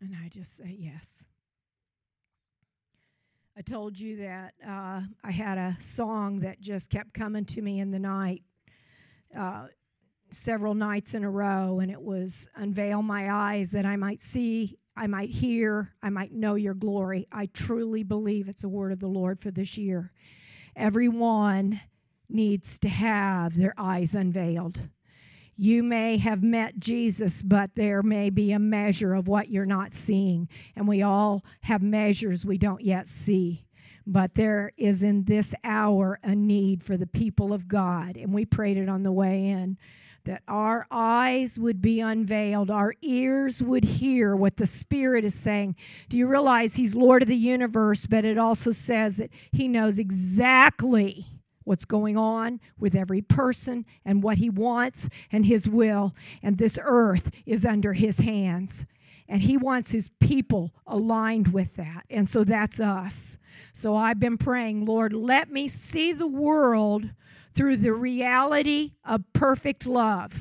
And I just say yes. I told you that uh, I had a song that just kept coming to me in the night, uh, several nights in a row, and it was Unveil my eyes that I might see, I might hear, I might know your glory. I truly believe it's a word of the Lord for this year. Everyone needs to have their eyes unveiled. You may have met Jesus, but there may be a measure of what you're not seeing. And we all have measures we don't yet see. But there is in this hour a need for the people of God. And we prayed it on the way in that our eyes would be unveiled, our ears would hear what the Spirit is saying. Do you realize He's Lord of the universe? But it also says that He knows exactly what's going on with every person and what he wants and his will. And this earth is under his hands. And he wants his people aligned with that. And so that's us. So I've been praying, Lord, let me see the world through the reality of perfect love.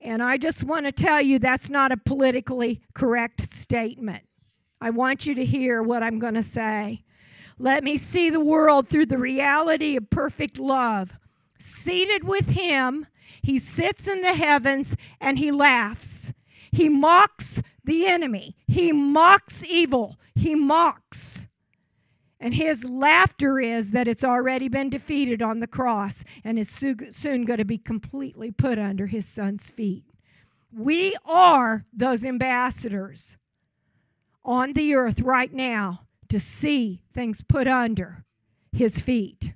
And I just want to tell you that's not a politically correct statement. I want you to hear what I'm going to say. Let me see the world through the reality of perfect love. Seated with him, he sits in the heavens and he laughs. He mocks the enemy, he mocks evil, he mocks. And his laughter is that it's already been defeated on the cross and is soon going to be completely put under his son's feet. We are those ambassadors on the earth right now to see things put under his feet.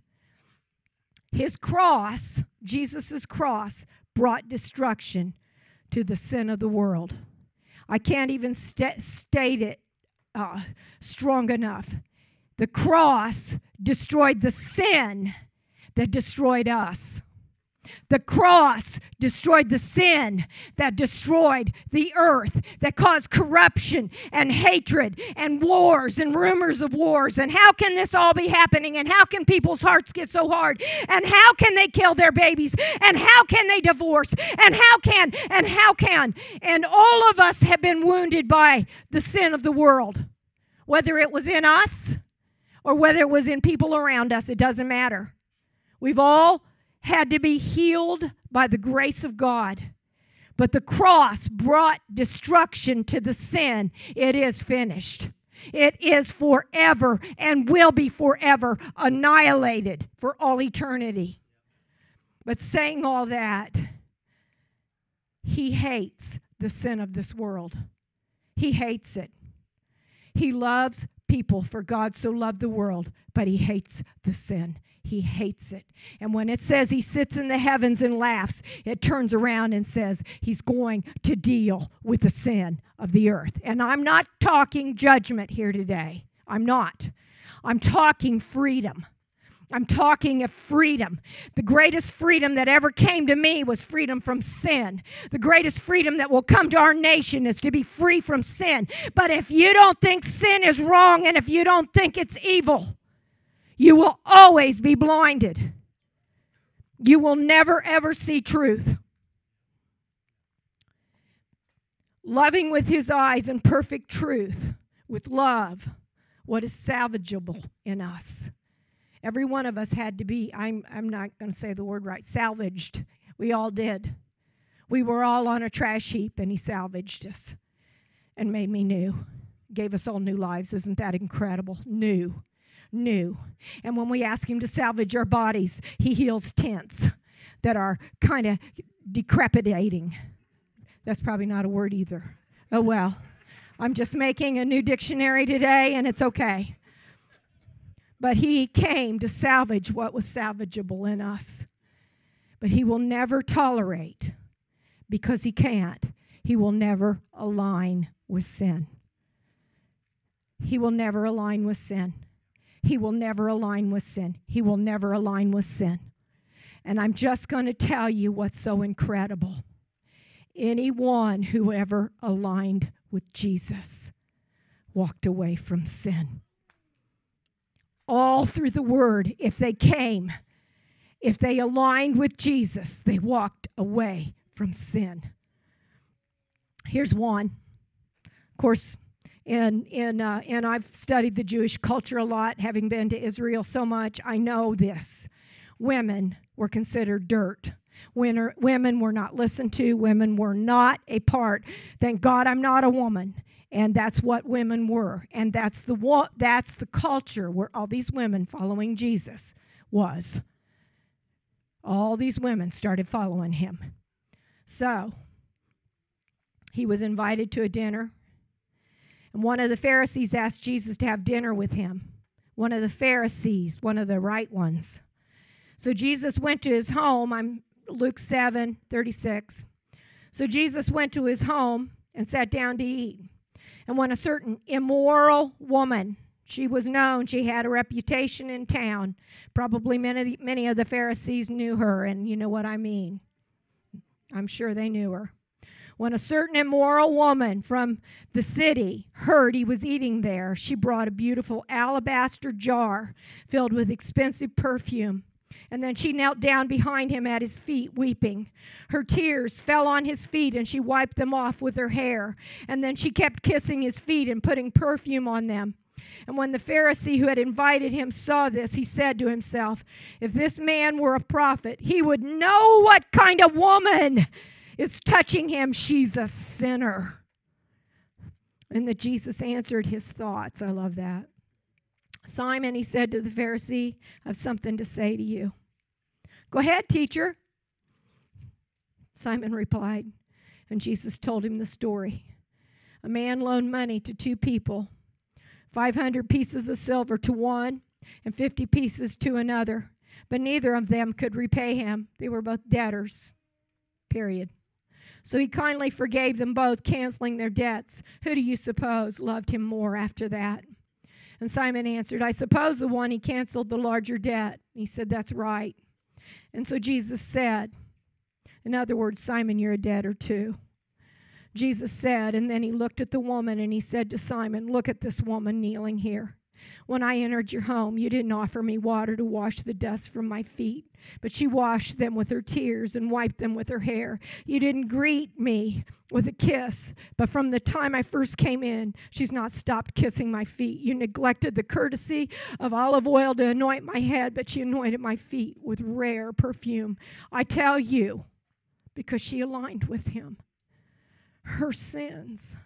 His cross, Jesus' cross, brought destruction to the sin of the world. I can't even st- state it uh, strong enough. The cross destroyed the sin that destroyed us. The cross destroyed the sin that destroyed the earth, that caused corruption and hatred and wars and rumors of wars. And how can this all be happening? And how can people's hearts get so hard? And how can they kill their babies? And how can they divorce? And how can? And how can? And all of us have been wounded by the sin of the world, whether it was in us or whether it was in people around us, it doesn't matter. We've all had to be healed by the grace of God. But the cross brought destruction to the sin. It is finished. It is forever and will be forever annihilated for all eternity. But saying all that, he hates the sin of this world. He hates it. He loves people, for God so loved the world, but he hates the sin. He hates it. And when it says he sits in the heavens and laughs, it turns around and says he's going to deal with the sin of the earth. And I'm not talking judgment here today. I'm not. I'm talking freedom. I'm talking of freedom. The greatest freedom that ever came to me was freedom from sin. The greatest freedom that will come to our nation is to be free from sin. But if you don't think sin is wrong and if you don't think it's evil, you will always be blinded. You will never, ever see truth. Loving with his eyes and perfect truth, with love, what is salvageable in us. Every one of us had to be, I'm, I'm not going to say the word right, salvaged. We all did. We were all on a trash heap, and he salvaged us and made me new. Gave us all new lives. Isn't that incredible? New new. And when we ask Him to salvage our bodies, He heals tents that are kind of decrepitating. That's probably not a word either. Oh well. I'm just making a new dictionary today, and it's okay. But He came to salvage what was salvageable in us. But He will never tolerate, because He can't, He will never align with sin. He will never align with sin. He will never align with sin. He will never align with sin. And I'm just going to tell you what's so incredible. Anyone who ever aligned with Jesus walked away from sin. All through the Word, if they came, if they aligned with Jesus, they walked away from sin. Here's one Of course, and and uh, and I've studied the Jewish culture a lot, having been to Israel so much. I know this: women were considered dirt. When women were not listened to. Women were not a part. Thank God I'm not a woman, and that's what women were, and that's the that's the culture where all these women following Jesus was. All these women started following him. So he was invited to a dinner and one of the Pharisees asked Jesus to have dinner with him. One of the Pharisees, one of the right ones. So Jesus went to his home. I'm Luke 7 36. So Jesus went to his home and sat down to eat. And when a certain immoral woman, she was known, she had a reputation in town. Probably many, many of the Pharisees knew her, and you know what I mean. I'm sure they knew her. When a certain immoral woman from the city heard he was eating there, she brought a beautiful alabaster jar filled with expensive perfume. And then she knelt down behind him at his feet, weeping. Her tears fell on his feet, and she wiped them off with her hair. And then she kept kissing his feet and putting perfume on them. And when the Pharisee who had invited him saw this, he said to himself, If this man were a prophet, he would know what kind of woman is touching him, she's a sinner. And that Jesus answered his thoughts. I love that. Simon, he said to the Pharisee, I have something to say to you. Go ahead, teacher. Simon replied, and Jesus told him the story. A man loaned money to two people 500 pieces of silver to one and 50 pieces to another, but neither of them could repay him. They were both debtors. Period. So he kindly forgave them both, canceling their debts. Who do you suppose loved him more after that? And Simon answered, I suppose the one he canceled the larger debt. He said, That's right. And so Jesus said, In other words, Simon, you're a debtor too. Jesus said, and then he looked at the woman and he said to Simon, Look at this woman kneeling here. When I entered your home, you didn't offer me water to wash the dust from my feet, but she washed them with her tears and wiped them with her hair. You didn't greet me with a kiss, but from the time I first came in, she's not stopped kissing my feet. You neglected the courtesy of olive oil to anoint my head, but she anointed my feet with rare perfume. I tell you, because she aligned with him, her sins,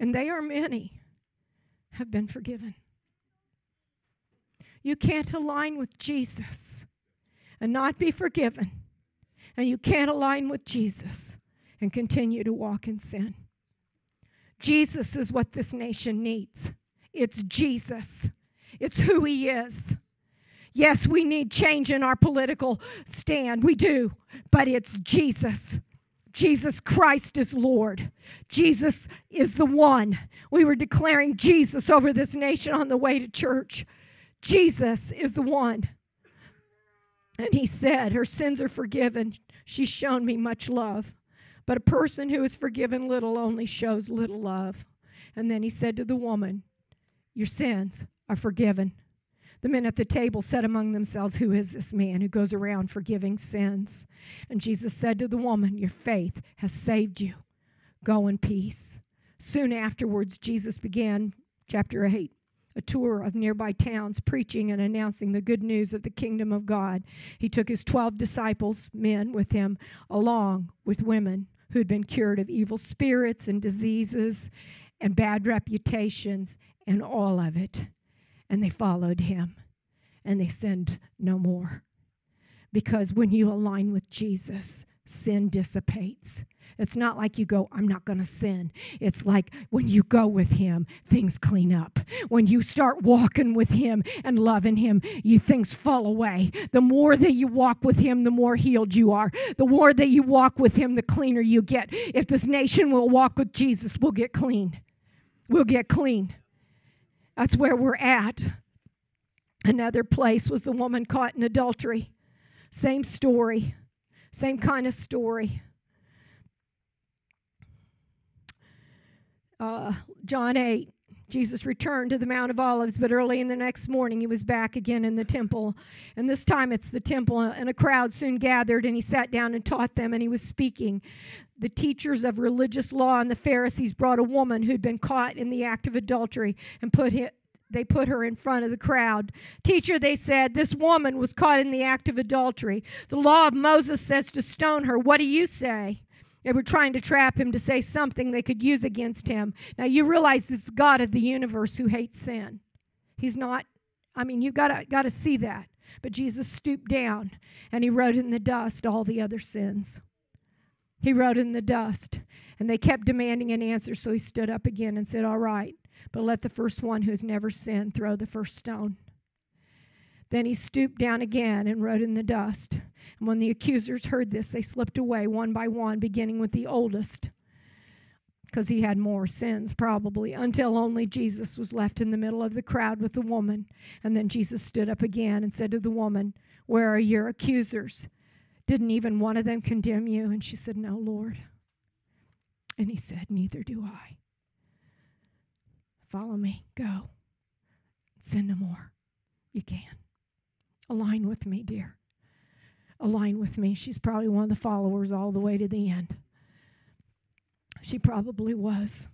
and they are many, have been forgiven. You can't align with Jesus and not be forgiven. And you can't align with Jesus and continue to walk in sin. Jesus is what this nation needs. It's Jesus, it's who He is. Yes, we need change in our political stand. We do. But it's Jesus. Jesus Christ is Lord. Jesus is the one. We were declaring Jesus over this nation on the way to church. Jesus is the one. And he said, Her sins are forgiven. She's shown me much love. But a person who is forgiven little only shows little love. And then he said to the woman, Your sins are forgiven. The men at the table said among themselves, Who is this man who goes around forgiving sins? And Jesus said to the woman, Your faith has saved you. Go in peace. Soon afterwards, Jesus began, chapter 8, a tour of nearby towns, preaching and announcing the good news of the kingdom of God. He took his 12 disciples, men, with him, along with women who had been cured of evil spirits and diseases and bad reputations and all of it. And they followed him and they sinned no more. Because when you align with Jesus, sin dissipates. It's not like you go, I'm not going to sin. It's like when you go with Him, things clean up. When you start walking with Him and loving Him, you things fall away. The more that you walk with Him, the more healed you are. The more that you walk with Him, the cleaner you get. If this nation will walk with Jesus, we'll get clean. We'll get clean. That's where we're at. Another place was the woman caught in adultery. Same story, same kind of story. Uh, John 8 Jesus returned to the Mount of Olives, but early in the next morning he was back again in the temple. And this time it's the temple, and a crowd soon gathered, and he sat down and taught them, and he was speaking. The teachers of religious law and the Pharisees brought a woman who'd been caught in the act of adultery and put him, they put her in front of the crowd. Teacher, they said, this woman was caught in the act of adultery. The law of Moses says to stone her. What do you say? They were trying to trap him to say something they could use against him. Now you realize it's God of the universe who hates sin. He's not, I mean, you gotta gotta see that. But Jesus stooped down and he wrote in the dust all the other sins. He wrote in the dust. And they kept demanding an answer, so he stood up again and said, All right, but let the first one who has never sinned throw the first stone. Then he stooped down again and wrote in the dust. And when the accusers heard this, they slipped away one by one, beginning with the oldest, because he had more sins probably, until only Jesus was left in the middle of the crowd with the woman. And then Jesus stood up again and said to the woman, Where are your accusers? Didn't even one of them condemn you? And she said, No, Lord. And he said, Neither do I. Follow me. Go. Sin no more. You can. Align with me, dear. Align with me. She's probably one of the followers all the way to the end. She probably was.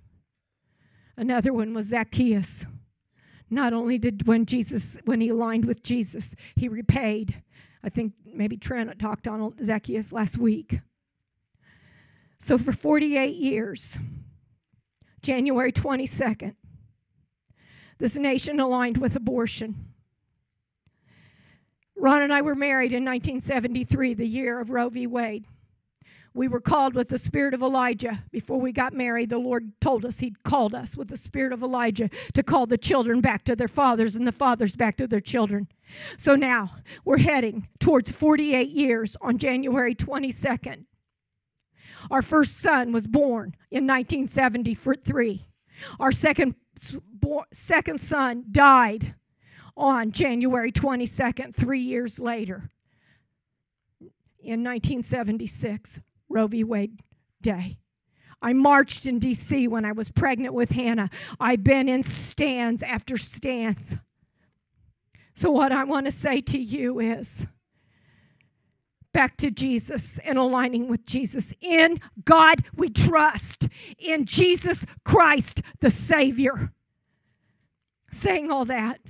Another one was Zacchaeus. Not only did when Jesus, when he aligned with Jesus, he repaid. I think maybe Trent talked on Zacchaeus last week. So for 48 years, January 22nd, this nation aligned with abortion. Ron and I were married in 1973, the year of Roe v. Wade. We were called with the spirit of Elijah. Before we got married, the Lord told us He'd called us with the spirit of Elijah to call the children back to their fathers and the fathers back to their children. So now we're heading towards 48 years on January 22nd. Our first son was born in 1973. Our second, second son died on January 22nd, three years later, in 1976, Roe v. Wade Day. I marched in D.C. when I was pregnant with Hannah. I've been in stands after stands. So, what I want to say to you is back to Jesus and aligning with Jesus. In God we trust, in Jesus Christ the Savior. Saying all that.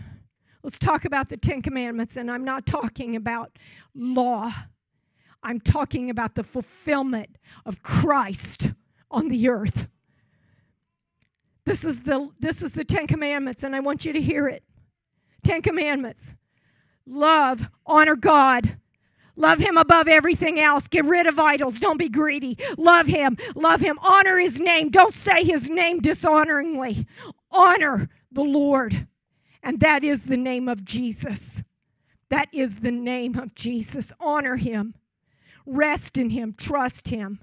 Let's talk about the Ten Commandments, and I'm not talking about law. I'm talking about the fulfillment of Christ on the earth. This is the this is the 10 commandments and I want you to hear it. 10 commandments. Love, honor God. Love him above everything else. Get rid of idols. Don't be greedy. Love him. Love him. Honor his name. Don't say his name dishonoringly. Honor the Lord. And that is the name of Jesus. That is the name of Jesus. Honor him. Rest in him. Trust him.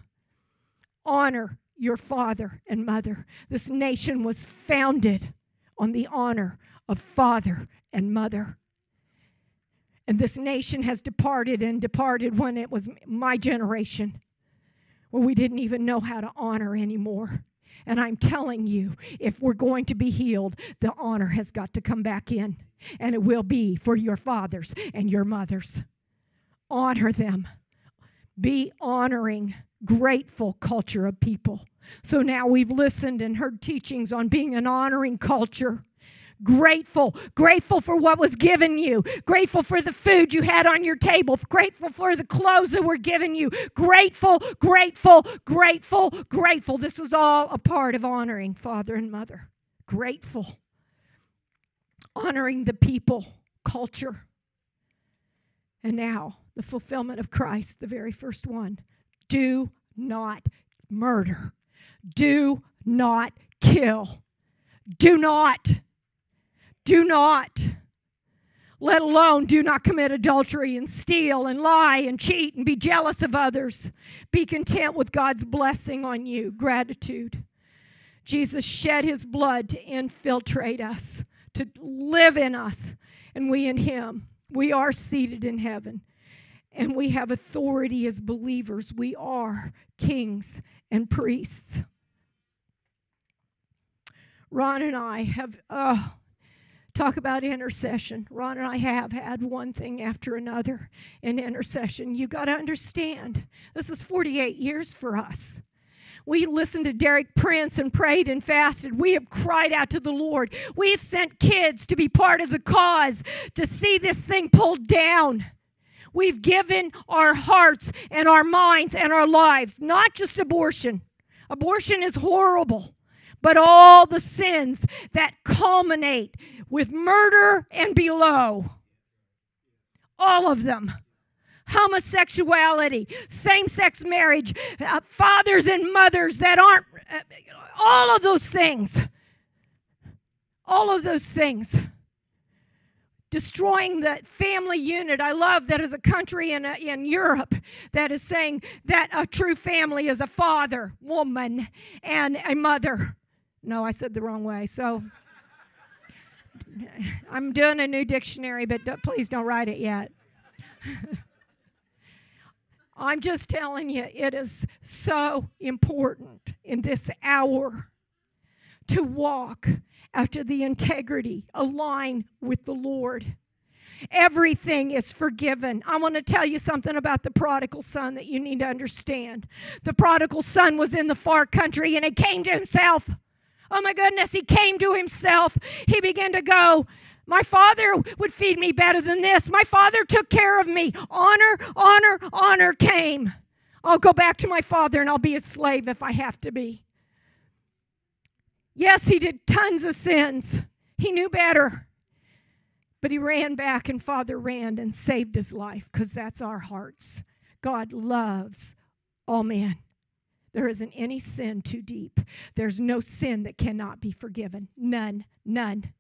Honor your father and mother. This nation was founded on the honor of father and mother. And this nation has departed and departed when it was my generation, where we didn't even know how to honor anymore. And I'm telling you, if we're going to be healed, the honor has got to come back in. And it will be for your fathers and your mothers. Honor them. Be honoring, grateful culture of people. So now we've listened and heard teachings on being an honoring culture grateful, grateful for what was given you, grateful for the food you had on your table, grateful for the clothes that were given you, grateful, grateful, grateful, grateful. This is all a part of honoring father and mother. Grateful. Honoring the people, culture. And now, the fulfillment of Christ, the very first one. Do not murder. Do not kill. Do not do not. Let alone do not commit adultery and steal and lie and cheat and be jealous of others. Be content with God's blessing on you. Gratitude. Jesus shed his blood to infiltrate us, to live in us, and we in him. We are seated in heaven, and we have authority as believers. We are kings and priests. Ron and I have, oh, talk about intercession. Ron and I have had one thing after another in intercession. You got to understand, this is 48 years for us. We listened to Derek Prince and prayed and fasted. We have cried out to the Lord. We have sent kids to be part of the cause to see this thing pulled down. We've given our hearts and our minds and our lives, not just abortion. Abortion is horrible, but all the sins that culminate with murder and below. All of them homosexuality, same sex marriage, uh, fathers and mothers that aren't, uh, all of those things. All of those things. Destroying the family unit. I love that as a country in, uh, in Europe that is saying that a true family is a father, woman, and a mother. No, I said the wrong way. So I'm doing a new dictionary, but please don't write it yet. I'm just telling you, it is so important in this hour to walk after the integrity, align with the Lord. Everything is forgiven. I want to tell you something about the prodigal son that you need to understand. The prodigal son was in the far country and he came to himself. Oh my goodness, he came to himself. He began to go, my father would feed me better than this. My father took care of me. Honor, honor, honor came. I'll go back to my father and I'll be a slave if I have to be. Yes, he did tons of sins. He knew better. But he ran back, and Father ran and saved his life because that's our hearts. God loves all men. There isn't any sin too deep. There's no sin that cannot be forgiven. None, none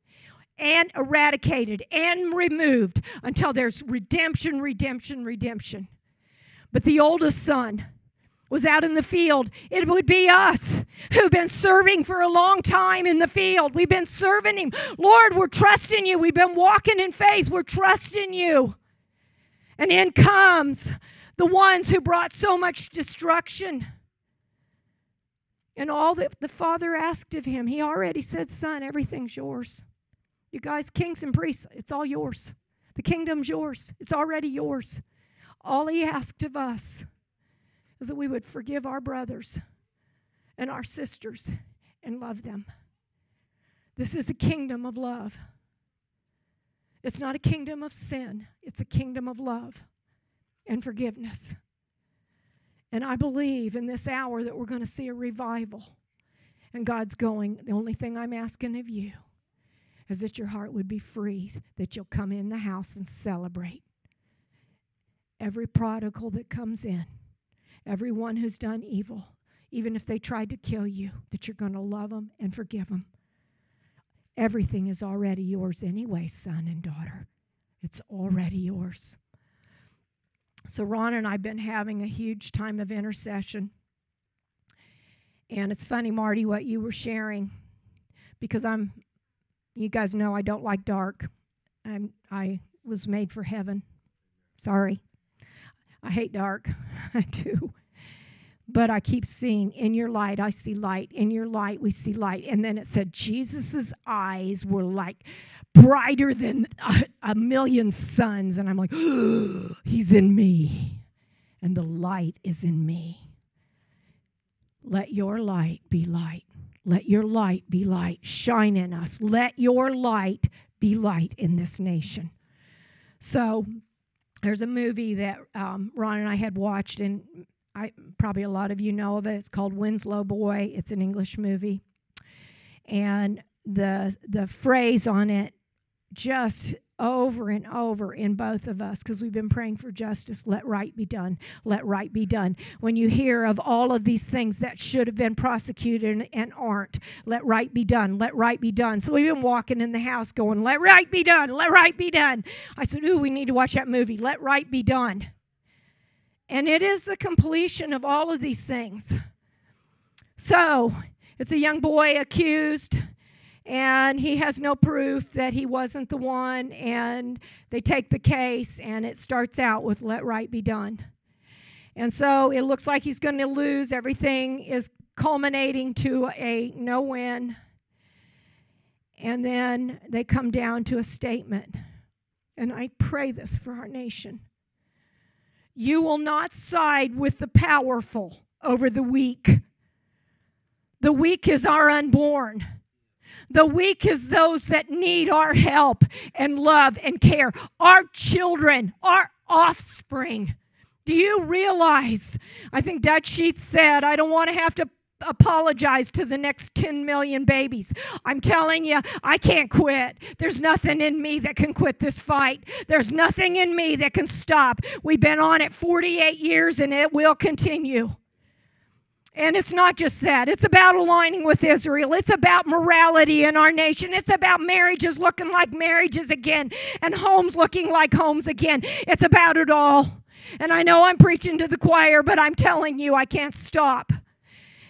and eradicated and removed until there's redemption, redemption, redemption. But the oldest son was out in the field. It would be us who've been serving for a long time in the field. We've been serving Him. Lord, we're trusting you. We've been walking in faith. We're trusting you. And in comes the ones who brought so much destruction. And all that the father asked of him, he already said, Son, everything's yours. You guys, kings and priests, it's all yours. The kingdom's yours, it's already yours. All he asked of us is that we would forgive our brothers and our sisters and love them. This is a kingdom of love. It's not a kingdom of sin, it's a kingdom of love and forgiveness. And I believe in this hour that we're going to see a revival. And God's going, the only thing I'm asking of you is that your heart would be free, that you'll come in the house and celebrate. Every prodigal that comes in, everyone who's done evil, even if they tried to kill you, that you're going to love them and forgive them. Everything is already yours anyway, son and daughter. It's already yours. So, Ron and I have been having a huge time of intercession. And it's funny, Marty, what you were sharing, because I'm you guys know I don't like dark. I'm, I was made for heaven. Sorry. I hate dark. I do. But I keep seeing, in your light, I see light. In your light, we see light. And then it said, Jesus' eyes were like brighter than a, a million suns. And I'm like, oh, he's in me. And the light is in me. Let your light be light. Let your light be light. Shine in us. Let your light be light in this nation. So, there's a movie that um, Ron and I had watched, and I probably a lot of you know of it. It's called Winslow Boy. It's an English movie, and the the phrase on it just over and over in both of us because we've been praying for justice. Let right be done. Let right be done. When you hear of all of these things that should have been prosecuted and aren't, let right be done. Let right be done. So we've been walking in the house going, Let right be done. Let right be done. I said, Ooh, we need to watch that movie. Let right be done. And it is the completion of all of these things. So it's a young boy accused and he has no proof that he wasn't the one and they take the case and it starts out with let right be done and so it looks like he's going to lose everything is culminating to a no win And then they come down to a statement. And I pray this for our nation. You will not side with the powerful over the weak. The weak is our unborn. The weak is those that need our help and love and care. Our children, our offspring. Do you realize? I think Dutch Sheets said, I don't want to have to apologize to the next 10 million babies. I'm telling you, I can't quit. There's nothing in me that can quit this fight. There's nothing in me that can stop. We've been on it 48 years and it will continue. And it's not just that. It's about aligning with Israel. It's about morality in our nation. It's about marriages looking like marriages again and homes looking like homes again. It's about it all. And I know I'm preaching to the choir, but I'm telling you, I can't stop.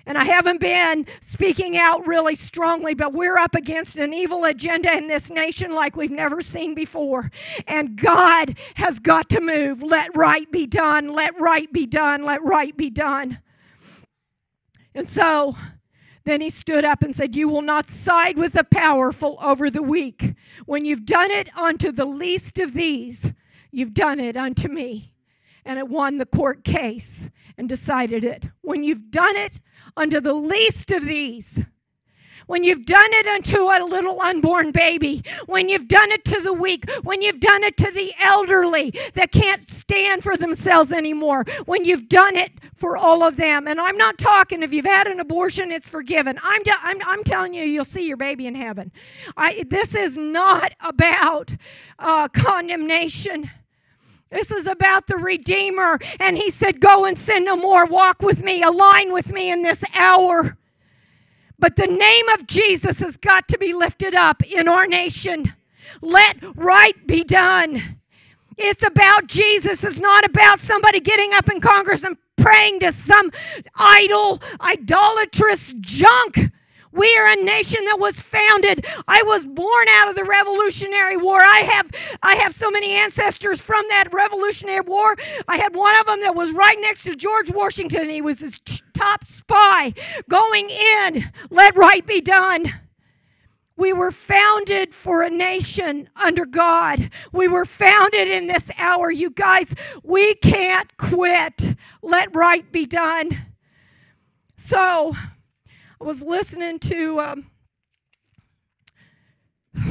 And I haven't been speaking out really strongly, but we're up against an evil agenda in this nation like we've never seen before. And God has got to move. Let right be done. Let right be done. Let right be done. And so then he stood up and said, You will not side with the powerful over the weak. When you've done it unto the least of these, you've done it unto me. And it won the court case and decided it. When you've done it unto the least of these, when you've done it unto a little unborn baby, when you've done it to the weak, when you've done it to the elderly that can't stand for themselves anymore, when you've done it for all of them. And I'm not talking if you've had an abortion, it's forgiven. I'm, I'm, I'm telling you, you'll see your baby in heaven. I, this is not about uh, condemnation. This is about the Redeemer. And he said, Go and sin no more. Walk with me, align with me in this hour. But the name of Jesus has got to be lifted up in our nation. Let right be done. It's about Jesus. It's not about somebody getting up in Congress and praying to some idol, idolatrous junk. We are a nation that was founded. I was born out of the Revolutionary War. I have I have so many ancestors from that Revolutionary War. I had one of them that was right next to George Washington. He was his top spy going in. Let right be done. We were founded for a nation under God. We were founded in this hour. You guys, we can't quit. Let right be done. So, I was listening to. Um,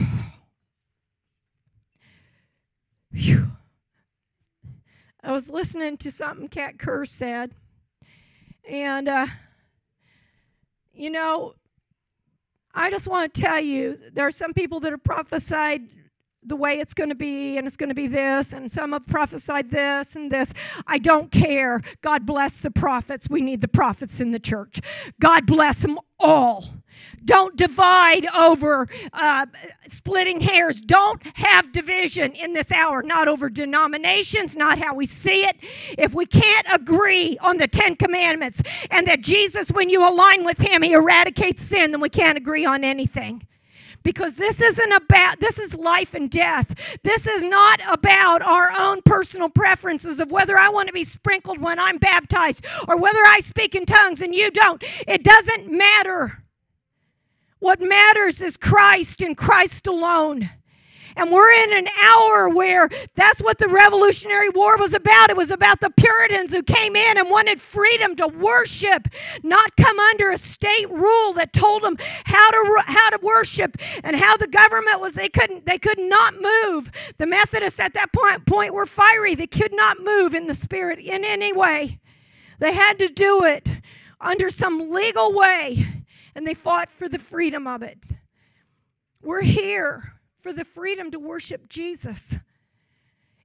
I was listening to something Kat Kerr said. And, uh, you know, I just want to tell you there are some people that have prophesied the way it's going to be and it's going to be this and some have prophesied this and this. I don't care. God bless the prophets. We need the prophets in the church. God bless them all. Don't divide over uh, splitting hairs. Don't have division in this hour, not over denominations, not how we see it. If we can't agree on the Ten Commandments and that Jesus, when you align with Him, He eradicates sin, then we can't agree on anything because this isn't about this is life and death. This is not about our own personal preferences of whether i want to be sprinkled when i'm baptized or whether i speak in tongues and you don't. It doesn't matter. What matters is christ and christ alone and we're in an hour where that's what the Revolutionary War was about. It was about the Puritans who came in and wanted freedom to worship, not come under a state rule that told them how to how to worship and how the government was they couldn't they could not move. The Methodists at that point, point were fiery. They could not move in the spirit in any way. They had to do it under some legal way and they fought for the freedom of it. We're here for the freedom to worship Jesus.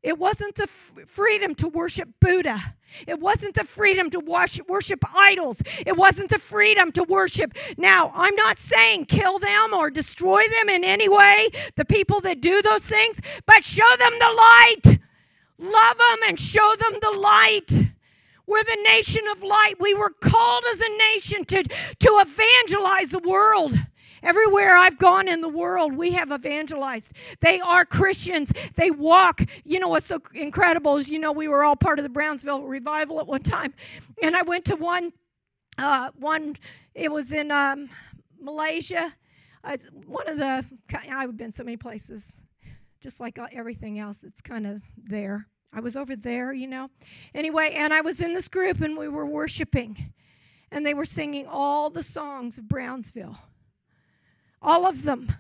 It wasn't the f- freedom to worship Buddha. It wasn't the freedom to worship, idols. It wasn't the freedom to worship. Now, I'm not saying kill them or destroy them in any way, the people that do those things, but show them the light. Love them and show them the light. We're the nation of light. We were called as a nation to, to evangelize the world. Everywhere I've gone in the world, we have evangelized. They are Christians. They walk. You know what's so incredible is, you know, we were all part of the Brownsville revival at one time. And I went to one, uh, one, it was in um, Malaysia. One of the, I've been so many places, just like uh, everything else, it's kind of there. I was over there, you know. Anyway, and I was in this group and we were worshiping, and they were singing all the songs of Brownsville, all of them,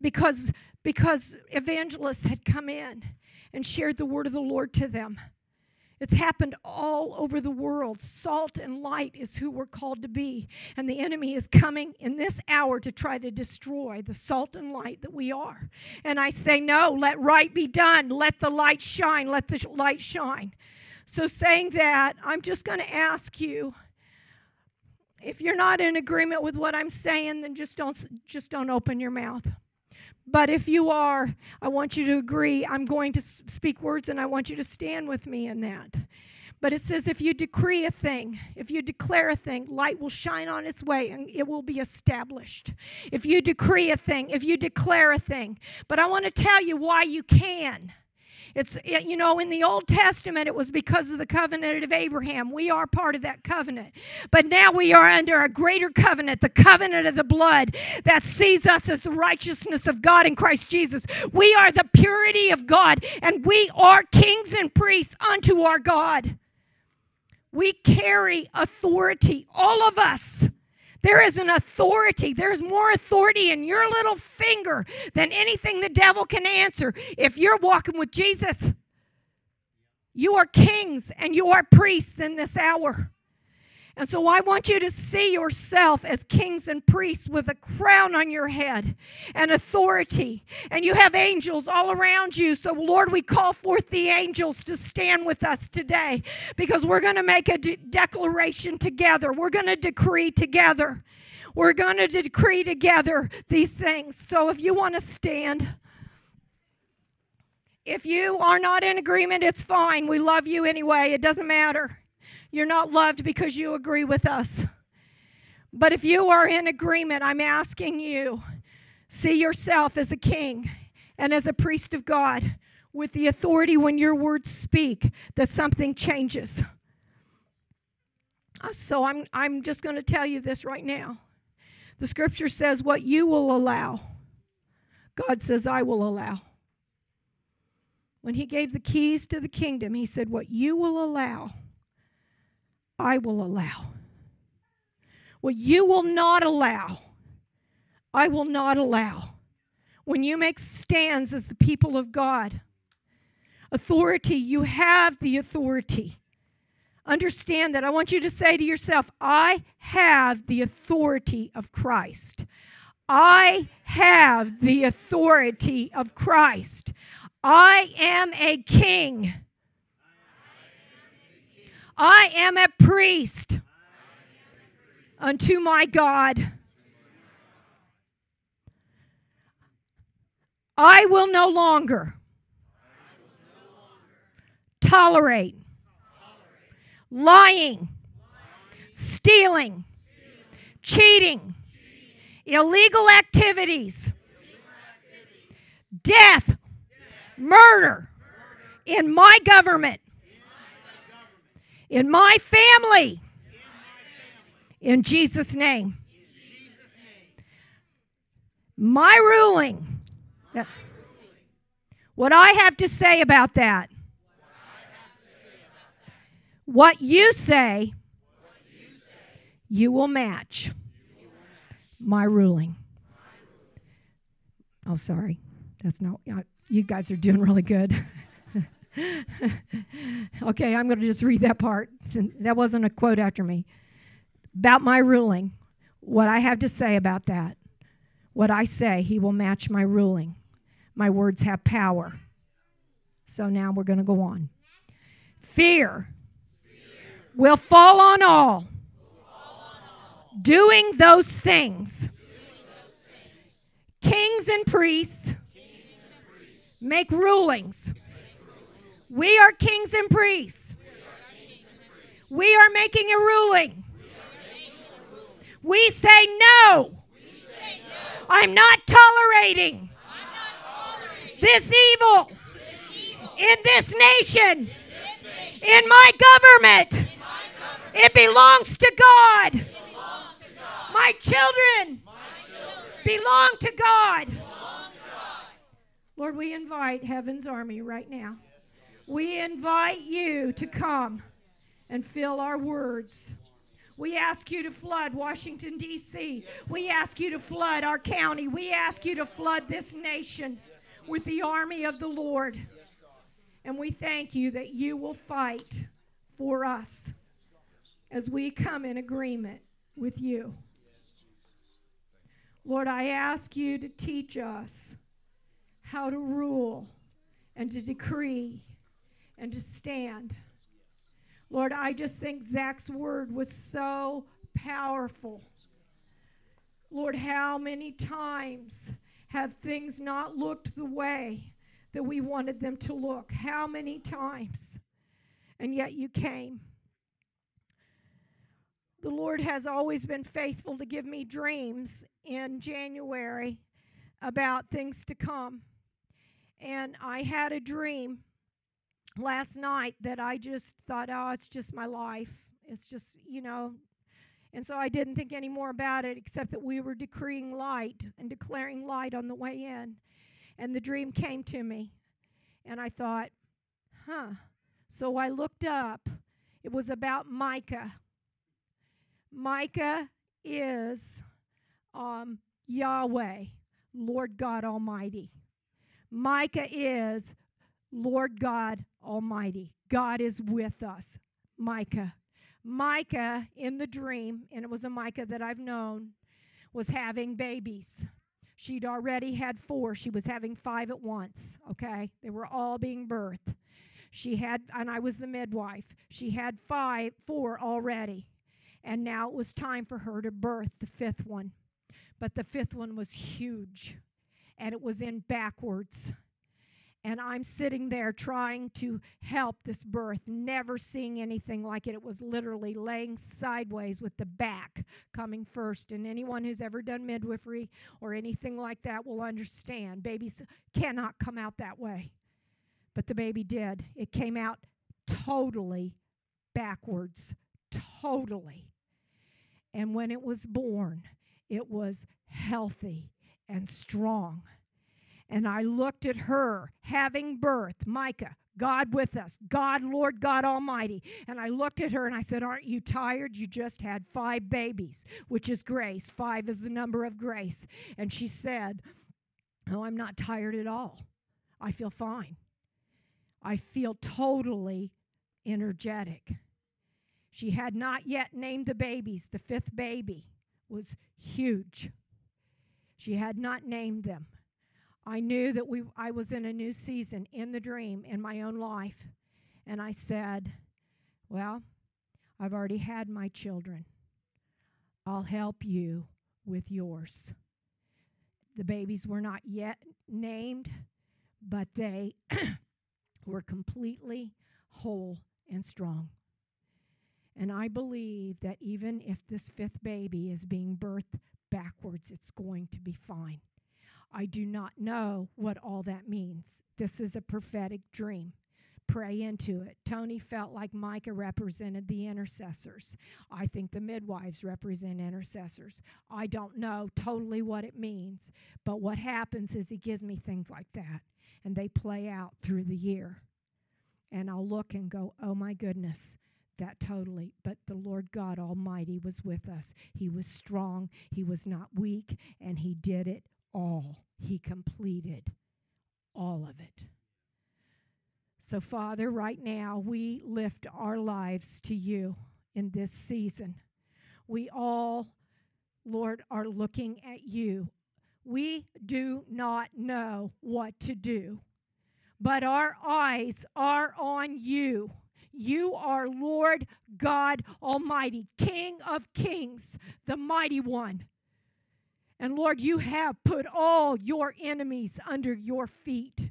because because evangelists had come in and shared the word of the Lord to them. It's happened all over the world. Salt and light is who we're called to be. And the enemy is coming in this hour to try to destroy the salt and light that we are. And I say, no, let right be done. Let the light shine. Let the light shine. So, saying that, I'm just going to ask you if you're not in agreement with what I'm saying, then just don't, just don't open your mouth. But if you are, I want you to agree. I'm going to speak words and I want you to stand with me in that. But it says, if you decree a thing, if you declare a thing, light will shine on its way and it will be established. If you decree a thing, if you declare a thing. But I want to tell you why you can. It's, you know, in the Old Testament, it was because of the covenant of Abraham. We are part of that covenant. But now we are under a greater covenant, the covenant of the blood that sees us as the righteousness of God in Christ Jesus. We are the purity of God, and we are kings and priests unto our God. We carry authority, all of us. There is an authority. There's more authority in your little finger than anything the devil can answer. If you're walking with Jesus, you are kings and you are priests in this hour. And so I want you to see yourself as kings and priests with a crown on your head and authority. And you have angels all around you. So, Lord, we call forth the angels to stand with us today because we're going to make a de- declaration together. We're going to decree together. We're going to decree together these things. So, if you want to stand, if you are not in agreement, it's fine. We love you anyway. It doesn't matter. You're not loved because you agree with us. But if you are in agreement, I'm asking you see yourself as a king and as a priest of God with the authority when your words speak that something changes. Uh, so I'm, I'm just going to tell you this right now. The scripture says, What you will allow, God says, I will allow. When he gave the keys to the kingdom, he said, What you will allow, I will allow. What you will not allow, I will not allow. When you make stands as the people of God, authority, you have the authority. Understand that. I want you to say to yourself, I have the authority of Christ. I have the authority of Christ. I am a king. I am a priest unto my God. I will no longer tolerate lying, stealing, cheating, illegal activities, death, murder in my government in my family. In Jesus' name. My ruling. What I have to say about that. What you say, you will match my ruling. Oh, sorry. That's not, you guys are doing really good. okay, I'm going to just read that part. That wasn't a quote after me. About my ruling, what I have to say about that. What I say, he will match my ruling. My words have power. So now we're going to go on. Fear, will fall on all, Doing, those things. Kings and priests, make rulings we are kings and priests. We are making a ruling. We say no. I'm not tolerating this evil in this nation, in my government. It belongs to God. My children belong to God. Lord, we invite Heaven's Army right now. We invite you to come and fill our words. We ask you to flood Washington, D.C. We ask you to flood our county. We ask you to flood this nation with the army of the Lord. And we thank you that you will fight for us as we come in agreement with you. Lord, I ask you to teach us how to rule and to decree and to stand. Lord, I just think Zach's word was so powerful. Lord, how many times have things not looked the way that we wanted them to look? How many times? And yet you came. The Lord has always been faithful to give me dreams in January about things to come. And I had a dream last night that I just thought, oh, it's just my life. It's just, you know. And so I didn't think any more about it except that we were decreeing light and declaring light on the way in. And the dream came to me. And I thought, huh. So I looked up. It was about Micah. Micah is um, Yahweh, Lord God Almighty. Micah is Lord God Almighty. God is with us. Micah. Micah in the dream, and it was a Micah that I've known, was having babies. She'd already had four. She was having five at once, okay? They were all being birthed. She had, and I was the midwife. She had five, four already. And now it was time for her to birth the fifth one. But the fifth one was huge, and it was in backwards and I'm sitting there trying to help this birth, never seeing anything like it. It was literally laying sideways with the back coming first. And anyone who's ever done midwifery or anything like that will understand babies cannot come out that way. But the baby did. It came out totally backwards, totally. And when it was born, it was healthy and strong and I looked at her having birth, Micah, God with us, God, Lord God Almighty. And I looked at her and I said, Aren't you tired? You just had five babies, which is grace. Five is the number of grace. And she said, Oh, I'm not tired at all. I feel fine. I feel totally energetic. She had not yet named the babies. The fifth baby was huge. She had not named them. I knew that we, I was in a new season in the dream in my own life. And I said, Well, I've already had my children. I'll help you with yours. The babies were not yet named, but they were completely whole and strong. And I believe that even if this fifth baby is being birthed backwards, it's going to be fine. I do not know what all that means. This is a prophetic dream. Pray into it. Tony felt like Micah represented the intercessors. I think the midwives represent intercessors. I don't know totally what it means, but what happens is he gives me things like that, and they play out through the year. And I'll look and go, oh my goodness, that totally. But the Lord God Almighty was with us. He was strong, He was not weak, and He did it all. He completed all of it. So, Father, right now we lift our lives to you in this season. We all, Lord, are looking at you. We do not know what to do, but our eyes are on you. You are Lord God Almighty, King of kings, the mighty one. And Lord, you have put all your enemies under your feet.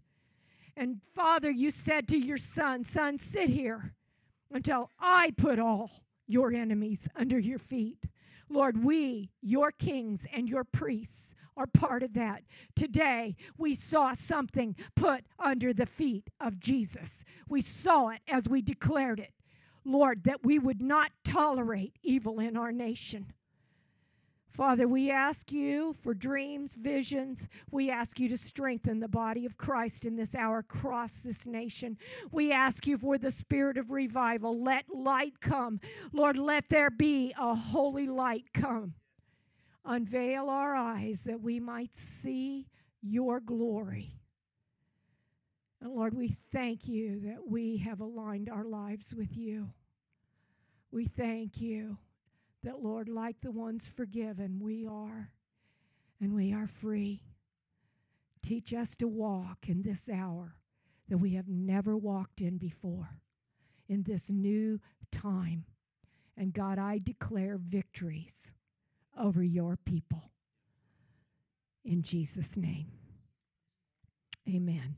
And Father, you said to your son, Son, sit here until I put all your enemies under your feet. Lord, we, your kings and your priests, are part of that. Today, we saw something put under the feet of Jesus. We saw it as we declared it. Lord, that we would not tolerate evil in our nation. Father, we ask you for dreams, visions. We ask you to strengthen the body of Christ in this hour across this nation. We ask you for the spirit of revival. Let light come. Lord, let there be a holy light come. Unveil our eyes that we might see your glory. And Lord, we thank you that we have aligned our lives with you. We thank you that, Lord, like the ones forgiven, we are, and we are free. Teach us to walk in this hour that we have never walked in before, in this new time. And God, I declare victories over your people. In Jesus' name, amen.